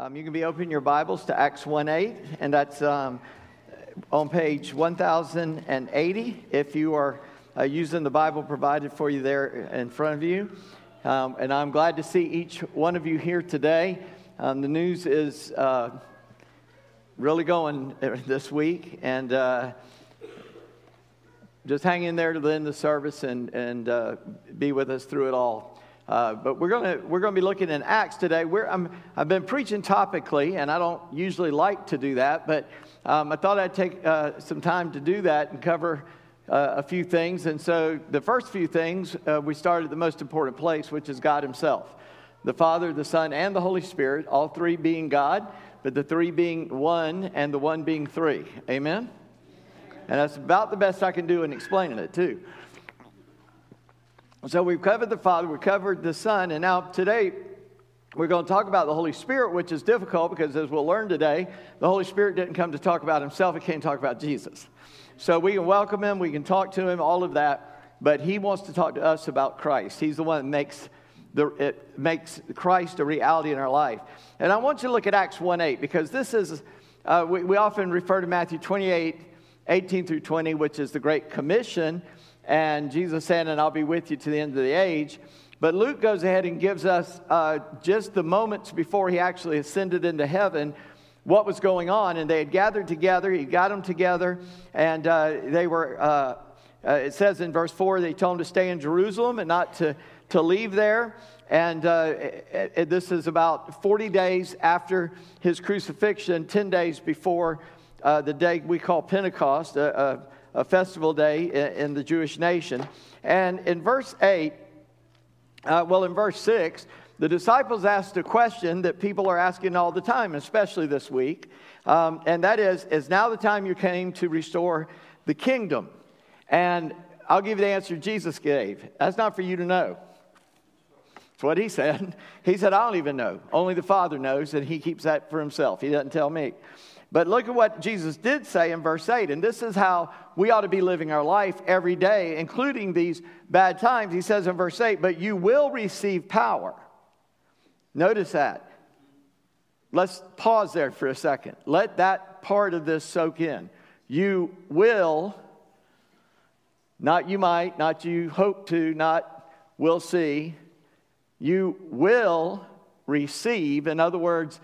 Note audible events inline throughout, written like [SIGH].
Um, you can be opening your Bibles to Acts 1 8, and that's um, on page 1080 if you are uh, using the Bible provided for you there in front of you. Um, and I'm glad to see each one of you here today. Um, the news is uh, really going [LAUGHS] this week, and uh, just hang in there to the end of the service and, and uh, be with us through it all. Uh, but we're going we're to be looking in Acts today. i have been preaching topically, and I don't usually like to do that, but um, I thought I'd take uh, some time to do that and cover uh, a few things. And so, the first few things uh, we started at the most important place, which is God Himself, the Father, the Son, and the Holy Spirit. All three being God, but the three being one, and the one being three. Amen. And that's about the best I can do in explaining it too. So we've covered the Father, we've covered the Son, and now today we're going to talk about the Holy Spirit, which is difficult because as we'll learn today, the Holy Spirit didn't come to talk about himself, he came to talk about Jesus. So we can welcome him, we can talk to him, all of that, but he wants to talk to us about Christ. He's the one that makes the, it makes Christ a reality in our life. And I want you to look at Acts 1 8 because this is, uh, we, we often refer to Matthew 28 18 through 20, which is the Great Commission and Jesus said, And I'll be with you to the end of the age. But Luke goes ahead and gives us uh, just the moments before he actually ascended into heaven what was going on. And they had gathered together, he got them together, and uh, they were, uh, uh it says in verse 4, they told him to stay in Jerusalem and not to, to leave there. And uh, it, it, this is about 40 days after his crucifixion, 10 days before uh, the day we call Pentecost a festival day in the Jewish nation. And in verse 8, uh, well, in verse 6, the disciples asked a question that people are asking all the time, especially this week. Um, and that is, is now the time you came to restore the kingdom? And I'll give you the answer Jesus gave. That's not for you to know. That's what he said. [LAUGHS] He said, I don't even know. Only the Father knows, and he keeps that for himself. He doesn't tell me. But look at what Jesus did say in verse 8, and this is how we ought to be living our life every day, including these bad times. He says in verse 8, But you will receive power. Notice that. Let's pause there for a second. Let that part of this soak in. You will, not you might, not you hope to, not will see. You will receive. In other words,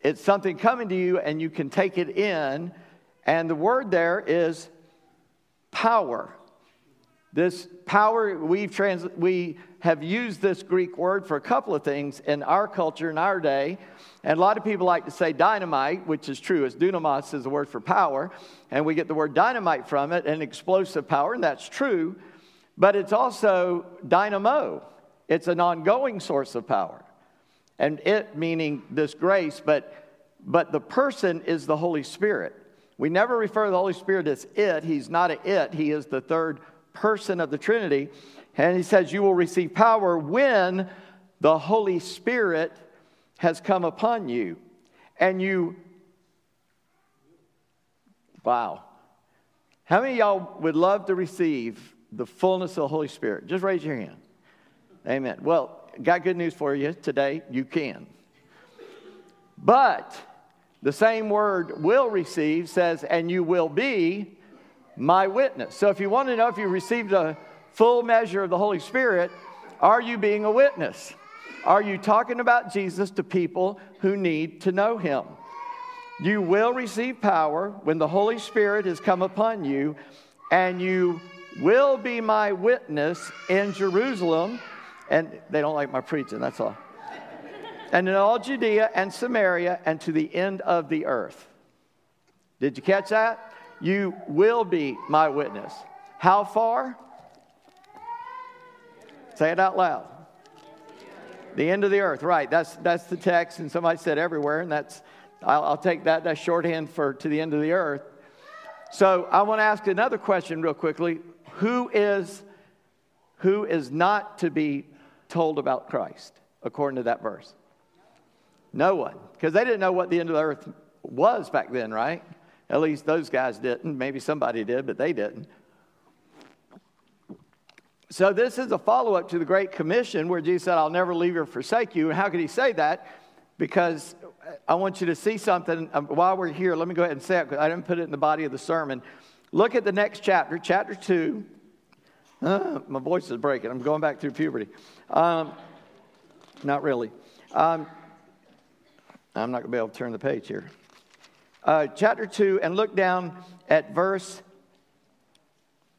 it's something coming to you and you can take it in. And the word there is power. This power, we've trans- we have used this Greek word for a couple of things in our culture, in our day. And a lot of people like to say dynamite, which is true. as dunamis is the word for power. And we get the word dynamite from it, and explosive power, and that's true. But it's also dynamo. It's an ongoing source of power and it meaning this grace, but, but the person is the Holy Spirit. We never refer to the Holy Spirit as it. He's not a it, he is the third person of the Trinity. And he says, You will receive power when the Holy Spirit has come upon you. And you, wow. How many y'all would love to receive the fullness of the Holy Spirit? Just raise your hand. Amen. Well, got good news for you today. You can. But the same word will receive says, and you will be my witness. So if you want to know if you received a full measure of the Holy Spirit, are you being a witness? Are you talking about Jesus to people who need to know him? You will receive power when the Holy Spirit has come upon you, and you will be my witness in Jerusalem and they don't like my preaching, that's all. and in all Judea and Samaria and to the end of the earth. Did you catch that? You will be my witness. How far? Say it out loud. The end of the earth, right? That's that's the text, and somebody said everywhere, and that's I'll, I'll take that. That's shorthand for to the end of the earth. So I want to ask another question real quickly. Who is who is not to be told about Christ, according to that verse? No one, because they didn't know what the end of the earth was back then, right? At least those guys didn't. Maybe somebody did, but they didn't. So, this is a follow up to the Great Commission where Jesus said, I'll never leave you or forsake you. And how could he say that? Because I want you to see something um, while we're here. Let me go ahead and say it because I didn't put it in the body of the sermon. Look at the next chapter, chapter 2. Uh, my voice is breaking. I'm going back through puberty. Um, not really. Um, I'm not going to be able to turn the page here. Uh, chapter 2, and look down at verse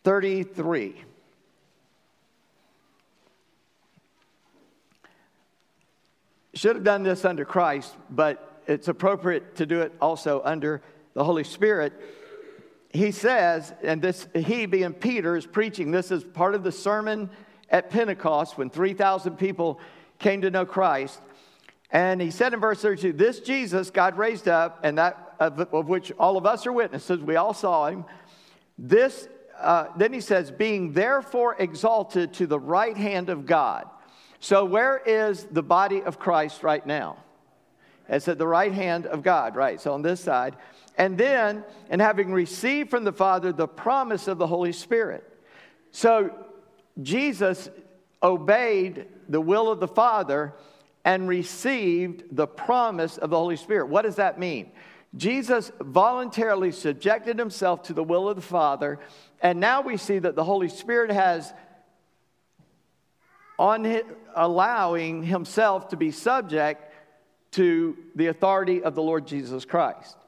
33. Should have done this under Christ, but it's appropriate to do it also under the Holy Spirit. He says, and this, he being Peter, is preaching. This is part of the sermon at Pentecost when 3,000 people came to know Christ. And he said in verse 32, This Jesus God raised up, and that of, of which all of us are witnesses, we all saw him. This, uh, then he says, being therefore exalted to the right hand of God. So, where is the body of Christ right now? It's at the right hand of God, right? So, on this side. And then, and having received from the Father the promise of the Holy Spirit. So, Jesus obeyed the will of the Father and received the promise of the Holy Spirit. What does that mean? Jesus voluntarily subjected himself to the will of the Father, and now we see that the Holy Spirit has on his, allowing himself to be subject to the authority of the Lord Jesus Christ.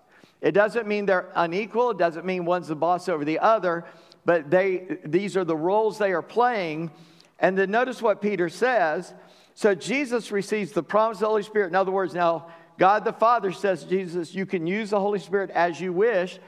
It doesn't mean they're unequal, it doesn't mean one's the boss over the other, but they these are the roles they are playing. And then notice what Peter says. So Jesus receives the promise of the Holy Spirit. In other words, now God the Father says, Jesus, you can use the Holy Spirit as you wish.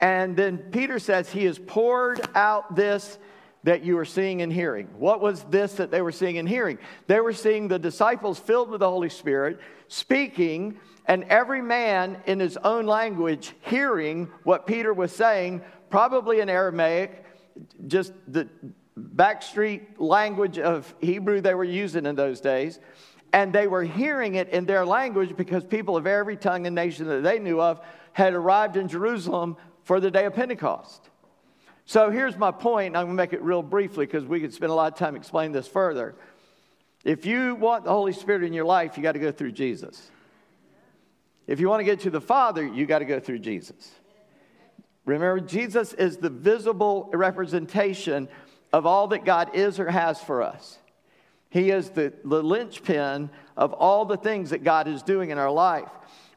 And then Peter says, He has poured out this that you are seeing and hearing. What was this that they were seeing and hearing? They were seeing the disciples filled with the Holy Spirit speaking, and every man in his own language hearing what Peter was saying, probably in Aramaic, just the backstreet language of Hebrew they were using in those days and they were hearing it in their language because people of every tongue and nation that they knew of had arrived in Jerusalem for the day of Pentecost. So here's my point. I'm going to make it real briefly because we could spend a lot of time explaining this further. If you want the Holy Spirit in your life, you got to go through Jesus. If you want to get to the Father, you got to go through Jesus. Remember, Jesus is the visible representation of all that God is or has for us. He is the, the linchpin of all the things that God is doing in our life.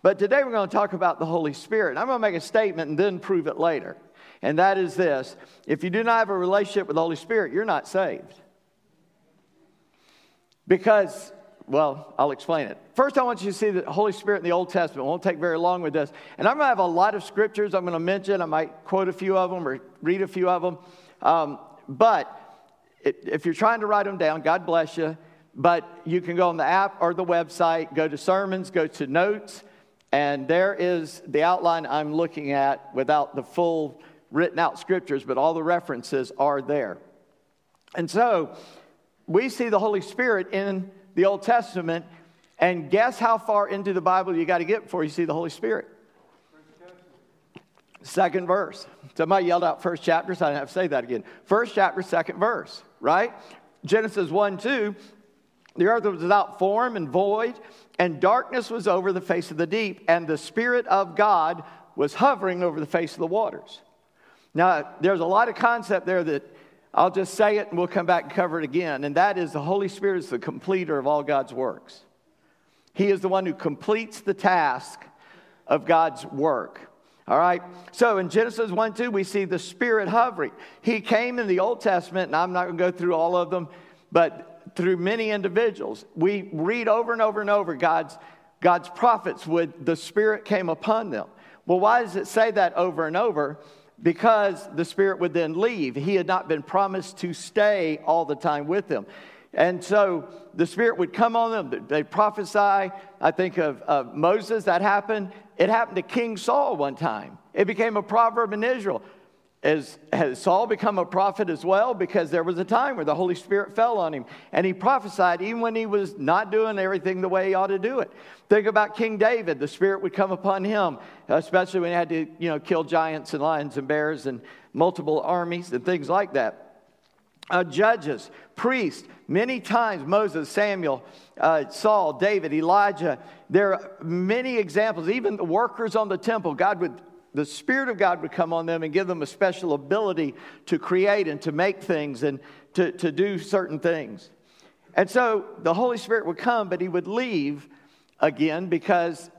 But today we're going to talk about the Holy Spirit. I'm going to make a statement and then prove it later. And that is this if you do not have a relationship with the Holy Spirit, you're not saved. Because, well, I'll explain it. First, I want you to see the Holy Spirit in the Old Testament. It won't take very long with this. And I'm going to have a lot of scriptures I'm going to mention. I might quote a few of them or read a few of them. Um, but if you're trying to write them down, God bless you. But you can go on the app or the website, go to sermons, go to notes, and there is the outline I'm looking at without the full written out scriptures, but all the references are there. And so we see the Holy Spirit in the Old Testament, and guess how far into the Bible you got to get before you see the Holy Spirit? Second verse. Somebody yelled out first chapter, so I didn't have to say that again. First chapter, second verse, right? Genesis 1 2. The earth was without form and void, and darkness was over the face of the deep, and the Spirit of God was hovering over the face of the waters. Now, there's a lot of concept there that I'll just say it and we'll come back and cover it again, and that is the Holy Spirit is the completer of all God's works. He is the one who completes the task of God's work. All right. So in Genesis 1 2, we see the Spirit hovering. He came in the Old Testament, and I'm not going to go through all of them, but through many individuals. We read over and over and over God's, God's prophets would, the Spirit came upon them. Well, why does it say that over and over? Because the Spirit would then leave. He had not been promised to stay all the time with them. And so the Spirit would come on them. They prophesy. I think of, of Moses, that happened. It happened to King Saul one time. It became a proverb in Israel. As, has Saul become a prophet as well? Because there was a time where the Holy Spirit fell on him and he prophesied even when he was not doing everything the way he ought to do it. Think about King David. The Spirit would come upon him, especially when he had to you know, kill giants and lions and bears and multiple armies and things like that. uh, judges, priests, many times Moses, Samuel, uh, Saul, David, Elijah. There are many examples, even the workers on the temple, God would, the Spirit of God would come on them and give them a special ability to create and to make things and to, to do certain things. And so the Holy Spirit would come, but he would leave again because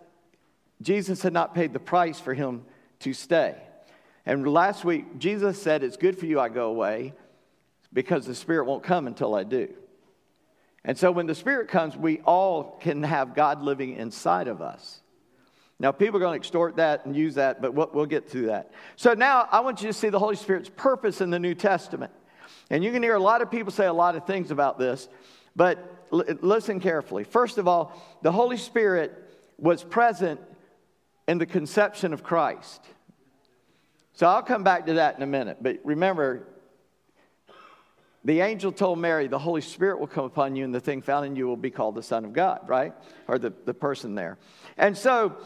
Jesus had not paid the price for him to stay. And last week, Jesus said, It's good for you I go away because the Spirit won't come until I do. And so when the Spirit comes, we all can have God living inside of us. Now, people are going to extort that and use that, but we'll, we'll get to that. So now I want you to see the Holy Spirit's purpose in the New Testament. And you can hear a lot of people say a lot of things about this, but l- listen carefully. First of all, the Holy Spirit was present in the conception of Christ. So I'll come back to that in a minute. But remember, the angel told Mary, the Holy Spirit will come upon you, and the thing found in you will be called the Son of God, right? Or the, the person there. And so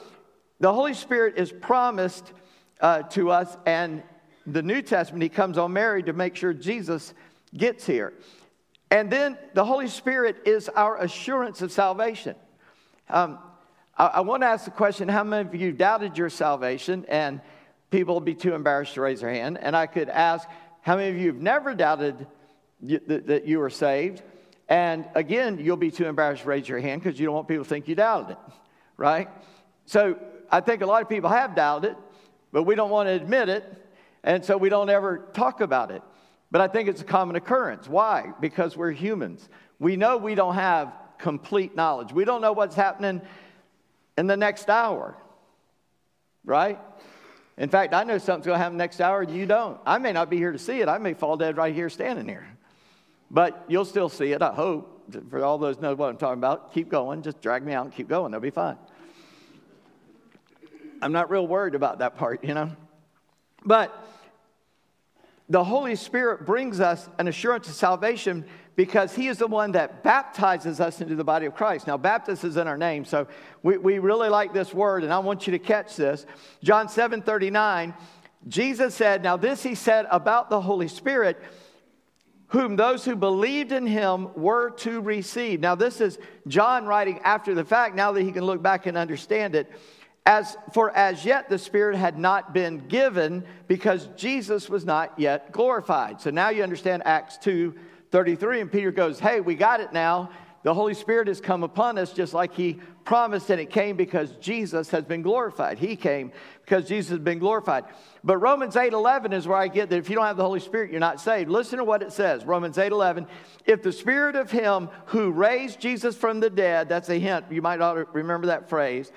the Holy Spirit is promised uh, to us, and the New Testament, he comes on Mary to make sure Jesus gets here. And then the Holy Spirit is our assurance of salvation. Um, I, I want to ask the question how many of you doubted your salvation? And people will be too embarrassed to raise their hand. And I could ask, how many of you have never doubted that you were saved? And again, you'll be too embarrassed to raise your hand because you don't want people to think you doubted it, right? So I think a lot of people have doubted it, but we don't want to admit it. And so we don't ever talk about it. But I think it's a common occurrence. Why? Because we're humans. We know we don't have complete knowledge. We don't know what's happening in the next hour, right? In fact, I know something's going to happen next hour, and you don't. I may not be here to see it. I may fall dead right here standing here. But you'll still see it, I hope. For all those know what I'm talking about, keep going. Just drag me out and keep going. They'll be fine. I'm not real worried about that part, you know. But the Holy Spirit brings us an assurance of salvation because He is the one that baptizes us into the body of Christ. Now, baptism is in our name, so we, we really like this word, and I want you to catch this. John 7 39, Jesus said, Now, this He said about the Holy Spirit, whom those who believed in Him were to receive. Now, this is John writing after the fact, now that he can look back and understand it. As for as yet the Spirit had not been given because Jesus was not yet glorified. So now you understand Acts 2 33, and Peter goes, Hey, we got it now. The Holy Spirit has come upon us just like He promised, and it came because Jesus has been glorified. He came because Jesus has been glorified. But Romans 8 11 is where I get that if you don't have the Holy Spirit, you're not saved. Listen to what it says Romans 8 11. If the Spirit of Him who raised Jesus from the dead, that's a hint, you might ought to remember that phrase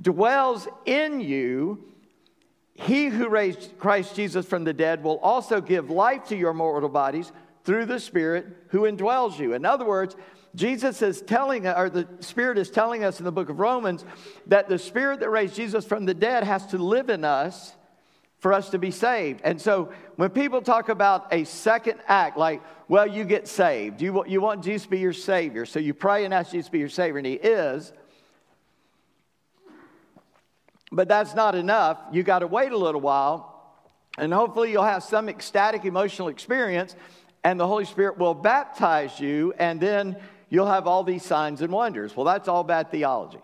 dwells in you, he who raised Christ Jesus from the dead will also give life to your mortal bodies through the Spirit who indwells you. In other words, Jesus is telling, or the Spirit is telling us in the book of Romans, that the Spirit that raised Jesus from the dead has to live in us for us to be saved. And so when people talk about a second act, like, well, you get saved, you, you want Jesus to be your Savior, so you pray and ask Jesus to be your Savior, and He is. But that's not enough. You got to wait a little while, and hopefully you'll have some ecstatic emotional experience, and the Holy Spirit will baptize you, and then you'll have all these signs and wonders. Well, that's all bad theology.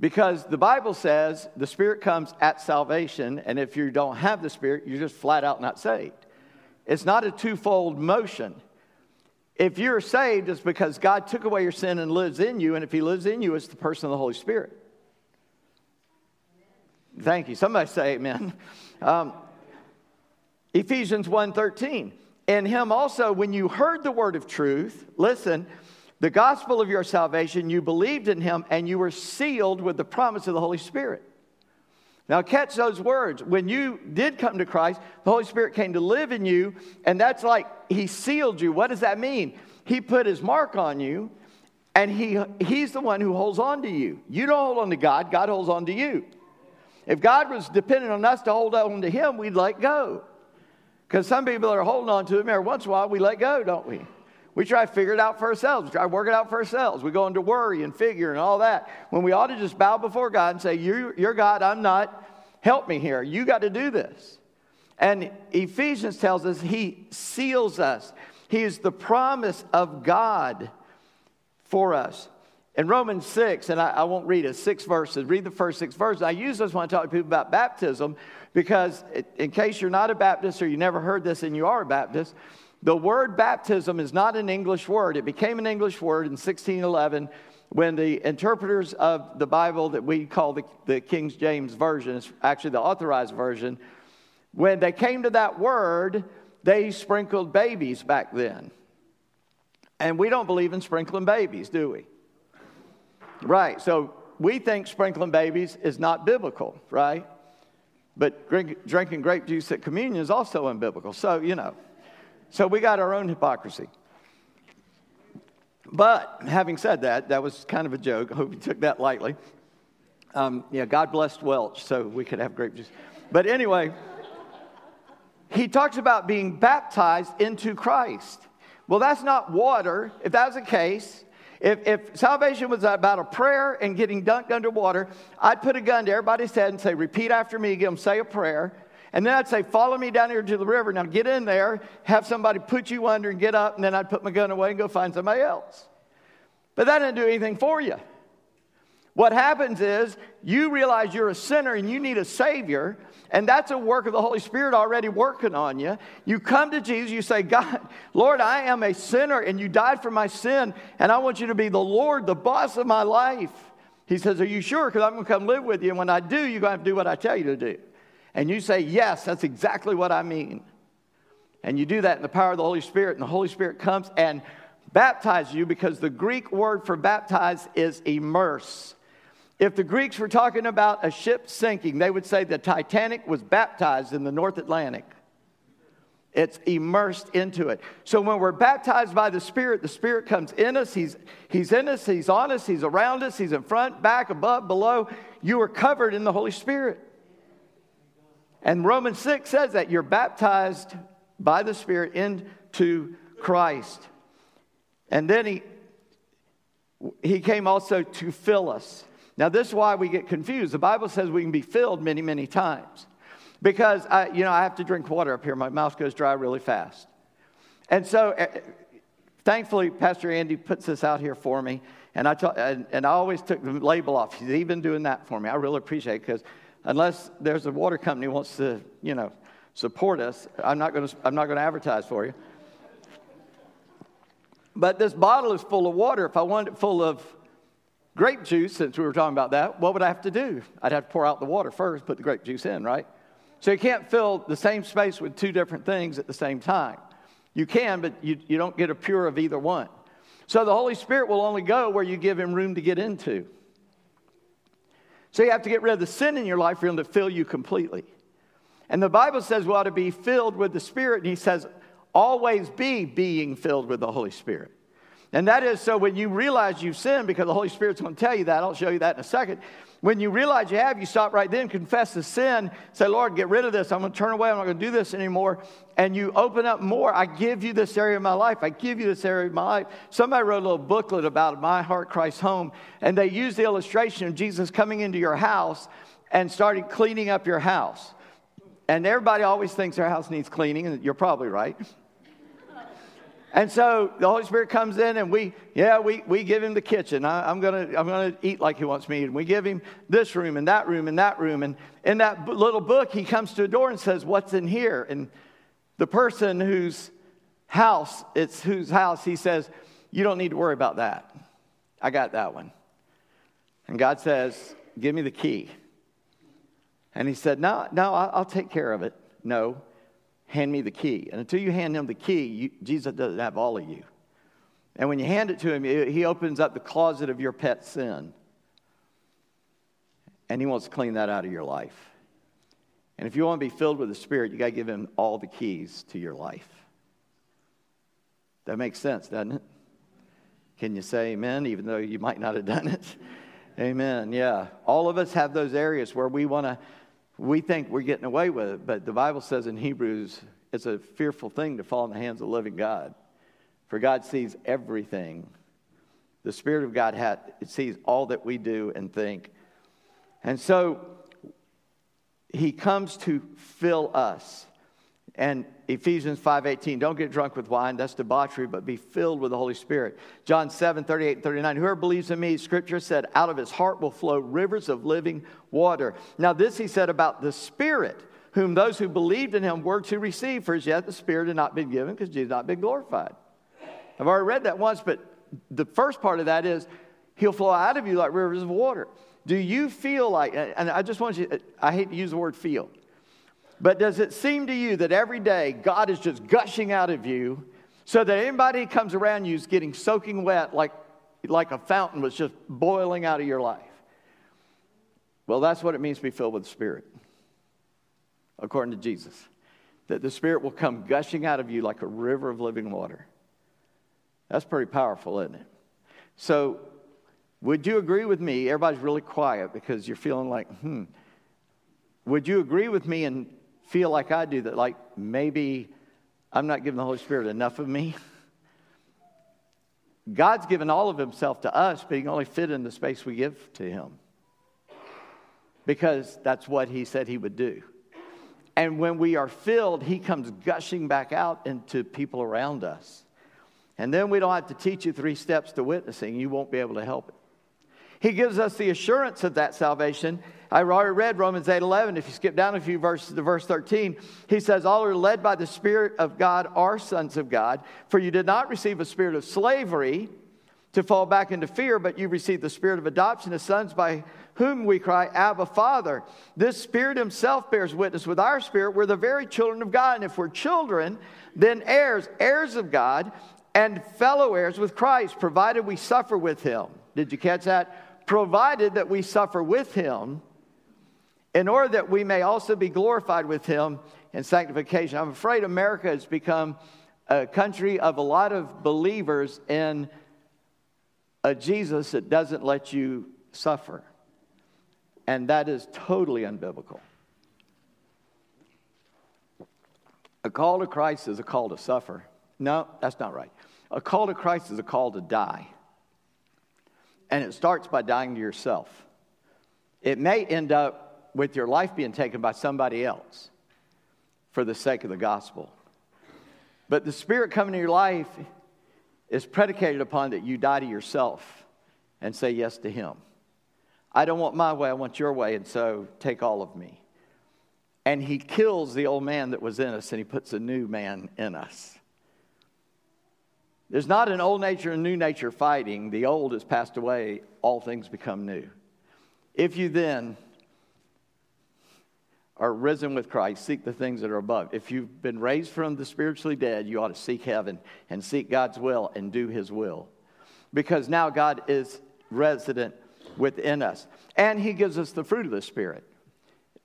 Because the Bible says the Spirit comes at salvation, and if you don't have the Spirit, you're just flat out not saved. It's not a twofold motion. If you're saved, it's because God took away your sin and lives in you, and if He lives in you, it's the person of the Holy Spirit. Thank you. Somebody say amen. Um, Ephesians 1.13. In him also, when you heard the word of truth, listen, the gospel of your salvation, you believed in him and you were sealed with the promise of the Holy Spirit. Now, catch those words. When you did come to Christ, the Holy Spirit came to live in you, and that's like He sealed you. What does that mean? He put His mark on you, and he, He's the one who holds on to you. You don't hold on to God, God holds on to you. If God was dependent on us to hold on to Him, we'd let go. Because some people are holding on to Him every once in a while, we let go, don't we? We try to figure it out for ourselves. We try to work it out for ourselves. We go into worry and figure and all that. When we ought to just bow before God and say, You're, you're God, I'm not. Help me here. You got to do this. And Ephesians tells us he seals us. He is the promise of God for us. In Romans 6, and I, I, won't read it, six verses, read the first six verses. I use this when I talk to people about baptism because, in case you're not a Baptist or you never heard this and you are a Baptist, the word baptism is not an English word. It became an English word in 1611 when the interpreters of the Bible that we call the, the King James Version, is actually the authorized version, when they came to that word, they sprinkled babies back then. And we don't believe in sprinkling babies, do we? Right. So we think sprinkling babies is not biblical, right? But drink, drinking grape juice at communion is also unbiblical. So, you know. So we got our own hypocrisy. But having said that, that was kind of a joke. I hope you took that lightly. Um, yeah, God blessed Welch so we could have grape juice. But anyway, he talks about being baptized into Christ. Well, that's not water. If that was the case, if, if salvation was about a prayer and getting dunked underwater, I'd put a gun to everybody's head and say, Repeat after me, get them say a prayer. And then I'd say, Follow me down here to the river. Now get in there, have somebody put you under and get up. And then I'd put my gun away and go find somebody else. But that didn't do anything for you. What happens is you realize you're a sinner and you need a Savior. And that's a work of the Holy Spirit already working on you. You come to Jesus, you say, God, Lord, I am a sinner and you died for my sin, and I want you to be the Lord, the boss of my life. He says, Are you sure? Because I'm going to come live with you. And when I do, you're going to have to do what I tell you to do. And you say, Yes, that's exactly what I mean. And you do that in the power of the Holy Spirit, and the Holy Spirit comes and baptizes you because the Greek word for baptize is immerse. If the Greeks were talking about a ship sinking, they would say the Titanic was baptized in the North Atlantic. It's immersed into it. So when we're baptized by the Spirit, the Spirit comes in us. He's, he's in us, He's on us, He's around us, He's in front, back, above, below. You are covered in the Holy Spirit. And Romans 6 says that you're baptized by the Spirit into Christ. And then He, he came also to fill us. Now, this is why we get confused. The Bible says we can be filled many, many times. Because, I, you know, I have to drink water up here. My mouth goes dry really fast. And so, uh, thankfully, Pastor Andy puts this out here for me. And I, t- and, and I always took the label off. He's even doing that for me. I really appreciate it because unless there's a water company wants to, you know, support us, I'm not going to I'm not going to advertise for you. But this bottle is full of water. If I wanted it full of grape juice, since we were talking about that, what would I have to do? I'd have to pour out the water first, put the grape juice in, right? So you can't fill the same space with two different things at the same time. You can, but you, you don't get a pure of either one. So the Holy Spirit will only go where you give him room to get into. So you have to get rid of the sin in your life for him to fill you completely. And the Bible says we ought to be filled with the Spirit, and he says, always be being filled with the Holy Spirit. And that is so when you realize you've sinned, because the Holy Spirit's going to tell you that, I'll show you that in a second. When you realize you have, you stop right then, confess the sin, say, Lord, get rid of this. I'm going to turn away. I'm not going to do this anymore. And you open up more. I give you this area of my life. I give you this area of my life. Somebody wrote a little booklet about My Heart, Christ Home, and they used the illustration of Jesus coming into your house and started cleaning up your house. And everybody always thinks their house needs cleaning, and you're probably right. And so the Holy Spirit comes in and we, yeah, we, we give him the kitchen. I, am going to I'm gonna eat like he wants me. And we give him this room and that room and that room. And in that little book, he comes to a door and says, What's in here? And the person whose house, it's whose house, he says, You don't need to worry about that. I got that one. And God says, Give me the key. And he said, No, no, I'll take care of it. No, hand me the key. And until you hand him the key, you, Jesus doesn't have all of you. And when you hand it to him, he opens up the closet of your pet sin. And he wants to clean that out of your life. And if you want to be filled with the Spirit, you got to give him all the keys to your life. That makes sense, doesn't it? Can you say amen, even though you might not have done it? [LAUGHS] amen. Yeah. All of us have those areas where we want to we think we're getting away with it, but the Bible says in Hebrews it's a fearful thing to fall in the hands of the living God. For God sees everything. The Spirit of God sees all that we do and think. And so he comes to fill us. And Ephesians 5:18, don't get drunk with wine, that's debauchery, but be filled with the Holy Spirit. John 7, 38 and 39, whoever believes in me, scripture said, out of his heart will flow rivers of living water. Now, this he said about the Spirit, whom those who believed in him were to receive, for as yet the Spirit had not been given because Jesus had not been glorified. I've already read that once, but the first part of that is he'll flow out of you like rivers of water. Do you feel like, and I just want you, I hate to use the word feel, but does it seem to you that every day God is just gushing out of you so that anybody comes around you is getting soaking wet like, like a fountain was just boiling out of your life? Well, that's what it means to be filled with the Spirit, according to Jesus. That the Spirit will come gushing out of you like a river of living water. That's pretty powerful, isn't it? So, would you agree with me? Everybody's really quiet because you're feeling like, hmm. Would you agree with me and feel like I do that, like maybe I'm not giving the Holy Spirit enough of me. God's given all of Himself to us, but He can only fit in the space we give to Him because that's what He said He would do. And when we are filled, He comes gushing back out into people around us. And then we don't have to teach you three steps to witnessing, you won't be able to help it. He gives us the assurance of that salvation. I already read Romans 8 11. If you skip down a few verses to verse 13, he says, All who are led by the Spirit of God are sons of God. For you did not receive a spirit of slavery to fall back into fear, but you received the spirit of adoption as sons by whom we cry, Abba, Father. This Spirit Himself bears witness with our spirit. We're the very children of God. And if we're children, then heirs, heirs of God, and fellow heirs with Christ, provided we suffer with Him. Did you catch that? Provided that we suffer with him, in order that we may also be glorified with him in sanctification. I'm afraid America has become a country of a lot of believers in a Jesus that doesn't let you suffer. And that is totally unbiblical. A call to Christ is a call to suffer. No, that's not right. A call to Christ is a call to die. And it starts by dying to yourself. It may end up with your life being taken by somebody else for the sake of the gospel. But the Spirit coming to your life is predicated upon that you die to yourself and say yes to Him. I don't want my way, I want your way, and so take all of me. And He kills the old man that was in us and He puts a new man in us. There's not an old nature and new nature fighting. The old has passed away, all things become new. If you then are risen with Christ, seek the things that are above. If you've been raised from the spiritually dead, you ought to seek heaven and seek God's will and do his will. Because now God is resident within us. And he gives us the fruit of the Spirit.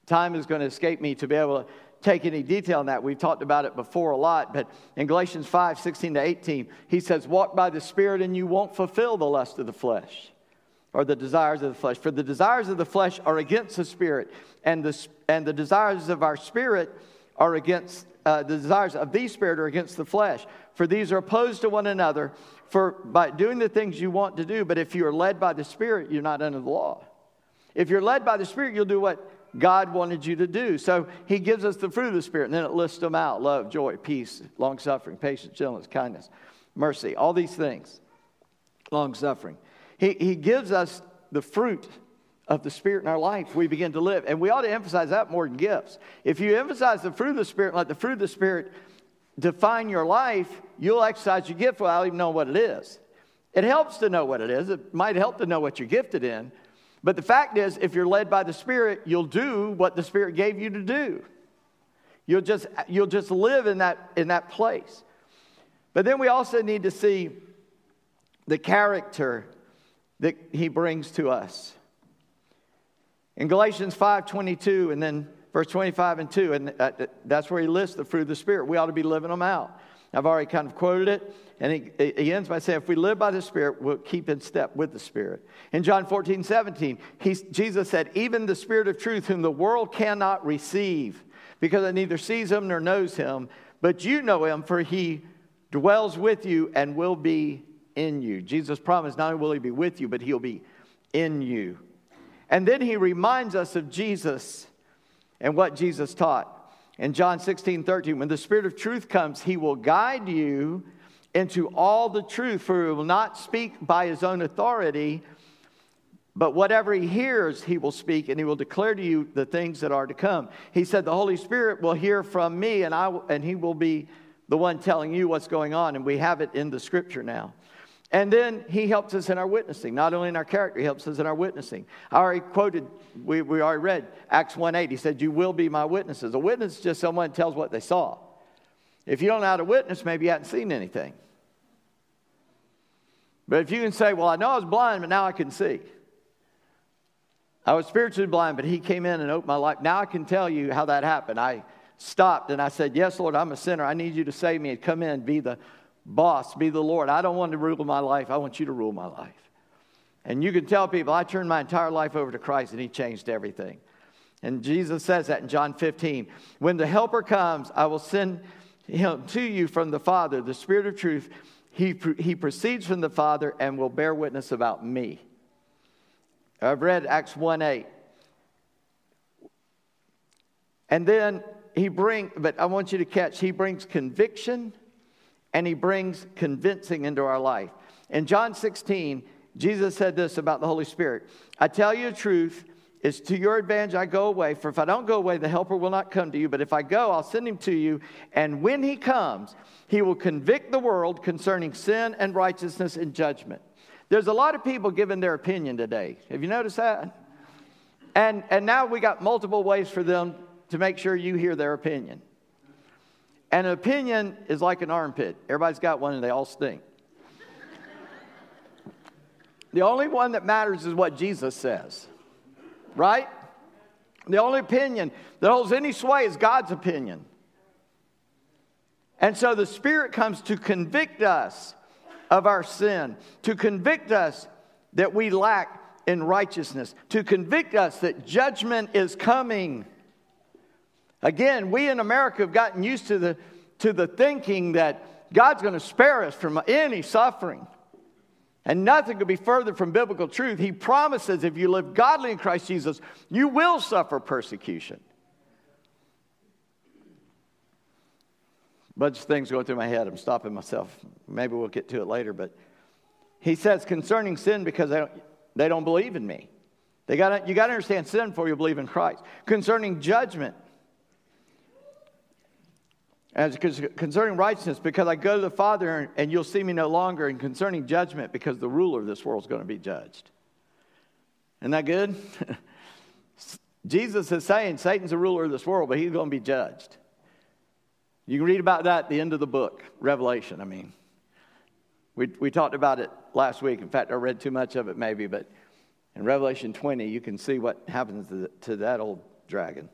Time is going to escape me to be able to take any detail on that. We've talked about it before a lot, but in Galatians 5 16 to 18, he says, Walk by the Spirit and you won't fulfill the lust of the flesh or the desires of the flesh. For the desires of the flesh are against the Spirit, and the, and the desires of our spirit are against uh, the desires of the Spirit are against the flesh. For these are opposed to one another. For by doing the things you want to do, but if you are led by the Spirit, you're not under the law. If you're led by the Spirit, you'll do what God wanted you to do. So he gives us the fruit of the Spirit, and then it lists them out love, joy, peace, long suffering, patience, gentleness, kindness, mercy, all these things. Long suffering. He, he gives us the fruit of the Spirit in our life. We begin to live. And we ought to emphasize that more than gifts. If you emphasize the fruit of the Spirit, let the fruit of the Spirit define your life, you'll exercise your gift without even knowing what it is. It helps to know what it is. It might help to know what you're gifted in, but the fact is, if you're led by the Spirit, you'll do what the Spirit gave you to do. You'll just, you'll just live in that, in that place. But then we also need to see the character that he brings to us. In Galatians 5:22 and then verse 25 and 2 and that's where he lists the fruit of the spirit. We ought to be living them out. I've already kind of quoted it. And he, he, ends by saying, if we live by the Spirit, we'll keep in step with the Spirit. In John 14, 17, he, Jesus said, even the Spirit of truth, whom the world cannot receive, because it neither sees him nor knows him, but you know him, for he dwells with you and will be in you. Jesus promised not only will he be with you, but he'll be in you. And then he reminds us of Jesus and what Jesus taught. In John 16, 13, when the Spirit of truth comes, he will guide you into all the truth, for he will not speak by his own authority, but whatever he hears, he will speak, and he will declare to you the things that are to come. He said, The Holy Spirit will hear from me, and, I, and he will be the one telling you what's going on. And we have it in the scripture now. And then he helps us in our witnessing, not only in our character, he helps us in our witnessing. I already quoted, we, we already read Acts 1 8. He said, You will be my witnesses. A witness is just someone tells what they saw. If you don't know how to witness, maybe you haven't seen anything. But if you can say, Well, I know I was blind, but now I can see. I was spiritually blind, but he came in and opened my life. Now I can tell you how that happened. I stopped and I said, Yes, Lord, I'm a sinner. I need you to save me and come in, be the boss, be the Lord. I don't want to rule my life. I want you to rule my life. And you can tell people, I turned my entire life over to Christ and he changed everything. And Jesus says that in John 15. When the Helper comes, I will send him to you from the Father, the Spirit of truth. He, he proceeds from the Father and will bear witness about me. I've read Acts 1 8. And then he brings, but I want you to catch, he brings conviction and he brings convincing into our life. In John 16, Jesus said this about the Holy Spirit I tell you the truth, it's to your advantage I go away, for if I don't go away, the Helper will not come to you. But if I go, I'll send him to you. And when he comes, he will convict the world concerning sin and righteousness and judgment. There's a lot of people giving their opinion today. Have you noticed that? And, and now we got multiple ways for them to make sure you hear their opinion. And An opinion is like an armpit. Everybody's got one and they all stink. [LAUGHS] the only one that matters is what Jesus says, right? The only opinion that holds any sway is God's opinion. And so the Spirit comes to convict us of our sin, to convict us that we lack in righteousness, to convict us that judgment is coming. Again, we in America have gotten used to the, to the thinking that God's going to spare us from any suffering. And nothing could be further from biblical truth. He promises if you live godly in Christ Jesus, you will suffer persecution. bunch of things going through my head. I'm stopping myself. Maybe we'll get to it later. But he says concerning sin because they don't, they don't believe in me. They got you got to understand sin before you believe in Christ. Concerning judgment, as concerning righteousness, because I go to the Father and you'll see me no longer, and concerning judgment, because the ruler of this world is going to be judged. Isn't that good? [LAUGHS] Jesus is saying Satan's the ruler of this world, but he's going to be judged. You can read about that at the end of the book, Revelation. I mean, we, we talked about it last week. In fact, I read too much of it, maybe, but in Revelation 20, you can see what happens to, the, to that old dragon.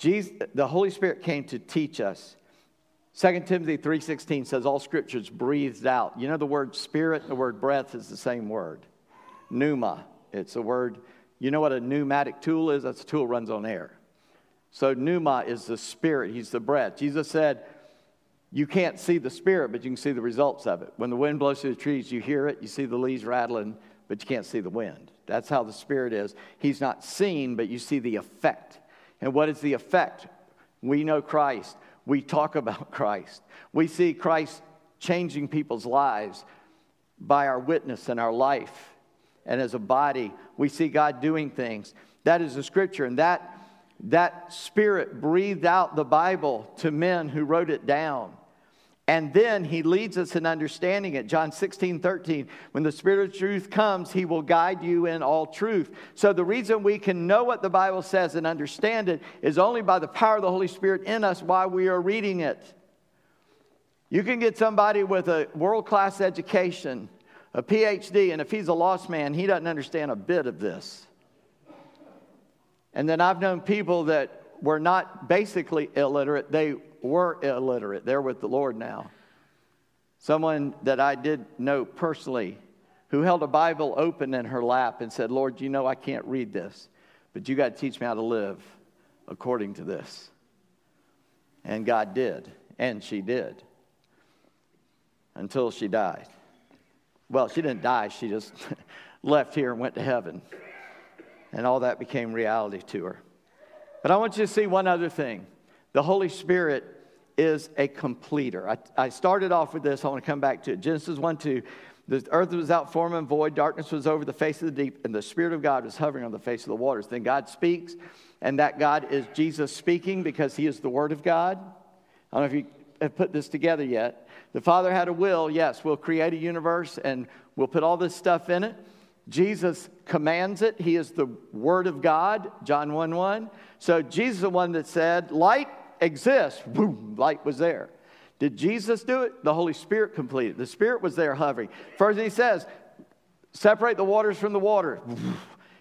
Jesus, the Holy Spirit came to teach us. 2 Timothy 3.16 says all scripture is breathed out. You know the word spirit, the word breath is the same word. Pneuma. It's a word. You know what a pneumatic tool is? That's a tool that runs on air. So pneuma is the spirit. He's the breath. Jesus said, you can't see the spirit, but you can see the results of it. When the wind blows through the trees, you hear it, you see the leaves rattling, but you can't see the wind. That's how the spirit is. He's not seen, but you see the effect. And what is the effect? We know Christ. We talk [LAUGHS] about Christ. We see Christ changing people's lives by our witness and our life. And as a body, we see God doing things. That is the scripture. And that, that spirit breathed out the Bible to men who wrote it down. And then he leads us in understanding it. John 16, 13. When the Spirit of truth comes, he will guide you in all truth. So the reason we can know what the Bible says and understand it is only by the power of the Holy Spirit in us while we are reading it. You can get somebody with a world class education, a PhD, and if he's a lost man, he doesn't understand a bit of this. And then I've known people that were not basically illiterate, they were illiterate. They're with the Lord now. Someone that I did know personally who held a Bible open in her lap and said, Lord, you know I can't read this, but you got to teach me how to live according to this. And God did, and she did until she died. Well, she didn't die, she just [LAUGHS] left here and went to heaven. And all that became reality to her. But I want you to see one other thing the Holy Spirit is a completer. I, I started off with this, I want to come back to it. Genesis 1 2. The earth was out form and void, darkness was over the face of the deep, and the Spirit of God was hovering on the face of the waters. Then God speaks, and that God is Jesus speaking because he is the Word of God. I don't know if you have put this together yet. The Father had a will, yes, we'll create a universe and we'll put all this stuff in it. Jesus commands it. He is the Word of God, John 1 1. So Jesus is the one that said, Light exists. Boom, light was there. Did Jesus do it? The Holy Spirit completed. The Spirit was there hovering. First, he says, Separate the waters from the water.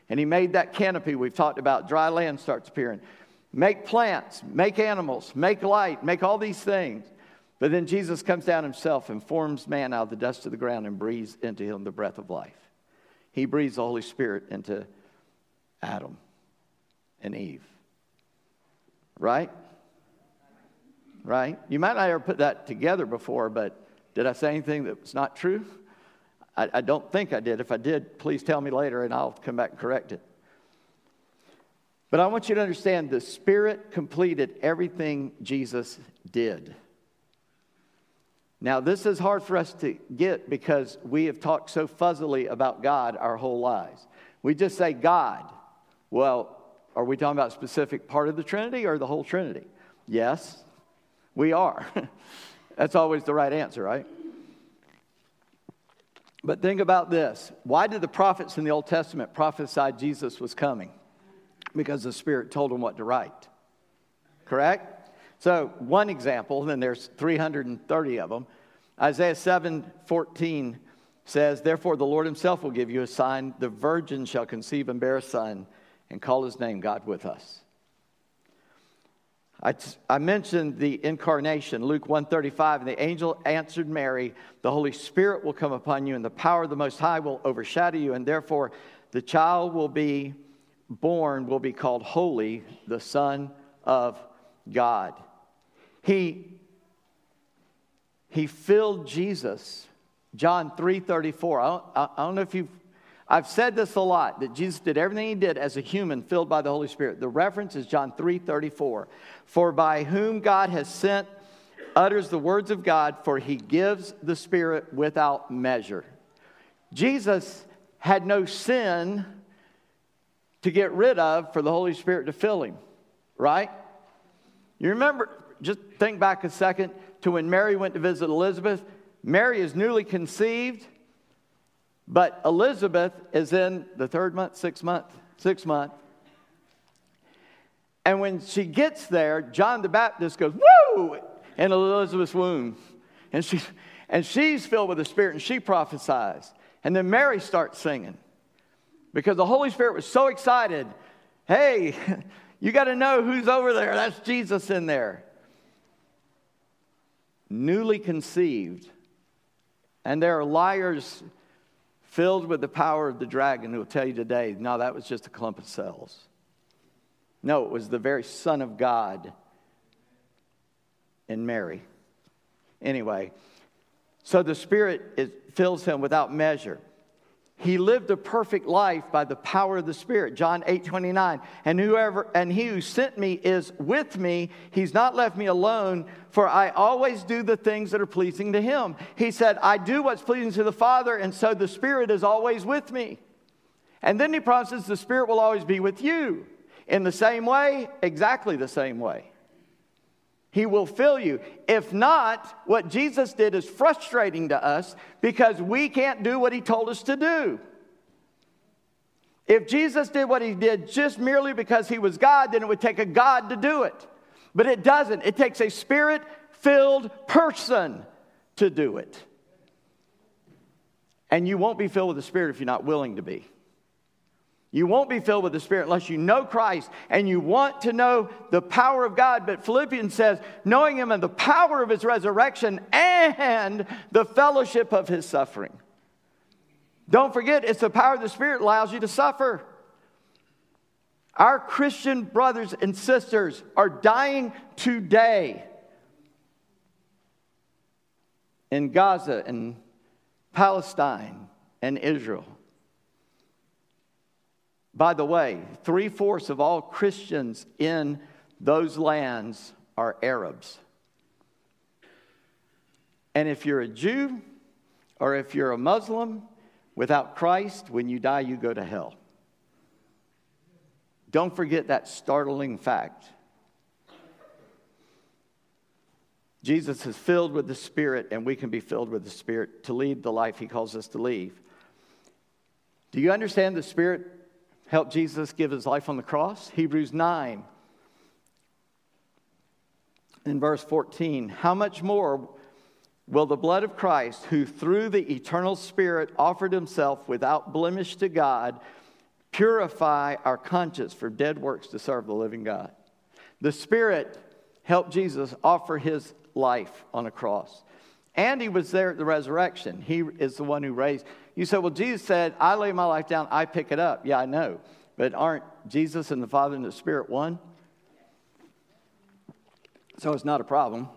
And he made that canopy we've talked about. Dry land starts appearing. Make plants, make animals, make light, make all these things. But then Jesus comes down himself and forms man out of the dust of the ground and breathes into him the breath of life. He breathes the Holy Spirit into Adam and Eve. Right? Right? You might not ever put that together before, but did I say anything that was not true? I, I don't think I did. If I did, please tell me later and I'll come back and correct it. But I want you to understand the Spirit completed everything Jesus did. Now, this is hard for us to get because we have talked so fuzzily about God our whole lives. We just say God. Well, are we talking about a specific part of the Trinity or the whole Trinity? Yes, we are. [LAUGHS] That's always the right answer, right? But think about this. Why did the prophets in the Old Testament prophesy Jesus was coming? Because the Spirit told them what to write. Correct? So, one example, and then there's 330 of them. Isaiah 7 14 says, Therefore, the Lord himself will give you a sign. The virgin shall conceive and bear a son and call his name God with us. I, I mentioned the incarnation, Luke 135, and the angel answered Mary, The Holy Spirit will come upon you, and the power of the Most High will overshadow you, and therefore the child will be born, will be called Holy, the Son of God. He, he filled Jesus. John 3:34. I don't, I don't know if you've I've said this a lot that Jesus did everything he did as a human filled by the Holy Spirit. The reference is John 3:34. For by whom God has sent utters the words of God, for he gives the Spirit without measure. Jesus had no sin to get rid of for the Holy Spirit to fill him, right? You remember, just think back a second to when Mary went to visit Elizabeth. Mary is newly conceived, but Elizabeth is in the third month, sixth month, sixth month. And when she gets there, John the Baptist goes, Woo! in Elizabeth's womb. And, she, and she's filled with the Spirit and she prophesies. And then Mary starts singing because the Holy Spirit was so excited. Hey, [LAUGHS] you got to know who's over there. That's Jesus in there newly conceived. And there are liars filled with the power of the dragon who will tell you today, no, that was just a clump of cells. No, it was the very Son of God in Mary. Anyway, so the Spirit it fills him without measure. He lived a perfect life by the power of the Spirit. John 8 29. And whoever and he who sent me is with me. He's not left me alone, for I always do the things that are pleasing to him. He said, I do what's pleasing to the Father, and so the Spirit is always with me. And then he promises the Spirit will always be with you. In the same way, exactly the same way. He will fill you. If not, what Jesus did is frustrating to us because we can't do what he told us to do. If Jesus did what he did just merely because he was God, then it would take a God to do it. But it doesn't. It takes a spirit filled person to do it. And you won't be filled with the Spirit if you're not willing to be. You won't be filled with the Spirit unless you know Christ and you want to know the power of God. But Philippians says, knowing Him and the power of His resurrection and the fellowship of His suffering. Don't forget, it's the power of the Spirit allows you to suffer. Our Christian brothers and sisters are dying today in Gaza and Palestine and Israel By the way, three fourths of all Christians in those lands are Arabs. And if you're a Jew or if you're a Muslim without Christ, when you die, you go to hell. Don't forget that startling fact. Jesus is filled with the Spirit, and we can be filled with the Spirit to lead the life He calls us to lead. Do you understand the Spirit helped Jesus give His life on the cross? Hebrews 9, in verse 14. How much more will the blood of Christ, who through the eternal Spirit offered Himself without blemish to God, purify our conscience for dead works to serve the living God? The Spirit helped Jesus offer His life on a cross. And he was there at the resurrection. He is the one who raised. You said, well, Jesus said, I lay my life down, I pick it up. Yeah, I know. But aren't Jesus and the Father and the Spirit one? So it's not a problem.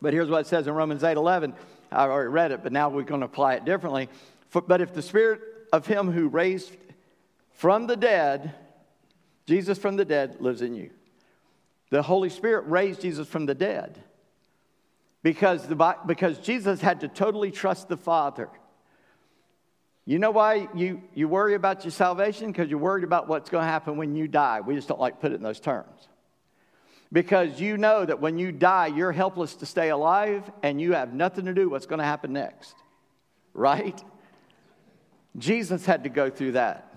But here's what it says in Romans 8 11. I already read it, but now we're going to apply it differently. For, but if the Spirit of Him who raised from the dead, Jesus from the dead, lives in you. The Holy Spirit raised Jesus from the dead because, the, because Jesus had to totally trust the Father. You know why you, you worry about your salvation? Because you're worried about what's going to happen when you die. We just don't like put it in those terms. Because you know that when you die, you're helpless to stay alive and you have nothing to do what's going to happen next. Right? Jesus had to go through that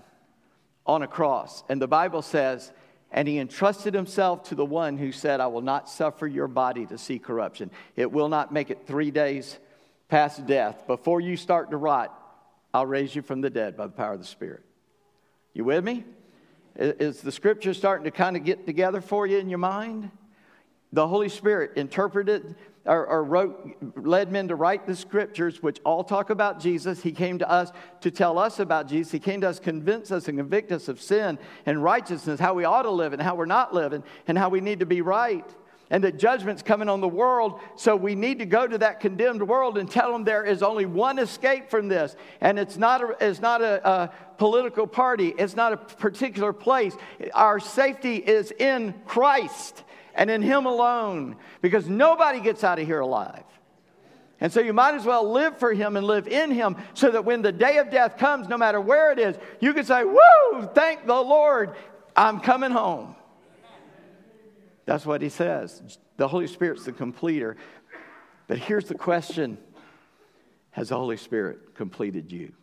on a cross. And the Bible says and he entrusted himself to the one who said, I will not suffer your body to see corruption. It will not make it three days past death. Before you start to rot, I'll raise you from the dead by the power of the Spirit. You with me? Is the scripture starting to kind of get together for you in your mind? The Holy Spirit interpreted or, or, wrote, led men to write the scriptures, which all talk about Jesus. He came to us to tell us about Jesus. He came to us, convince us, and convict us of sin and righteousness, how we ought to live and how we're not living, and how we need to be right. And that judgment's coming on the world, so we need to go to that condemned world and tell them there is only one escape from this. And it's not a, it's not a, a political party, it's not a particular place. Our safety is in Christ and in Him alone because nobody gets out of here alive. And so you might as well live for Him and live in Him so that when the day of death comes, no matter where it is, you can say, Woo, thank the Lord, I'm coming home. That's what He says. The Holy Spirit's the completer. But here's the question Has the Holy Spirit completed you?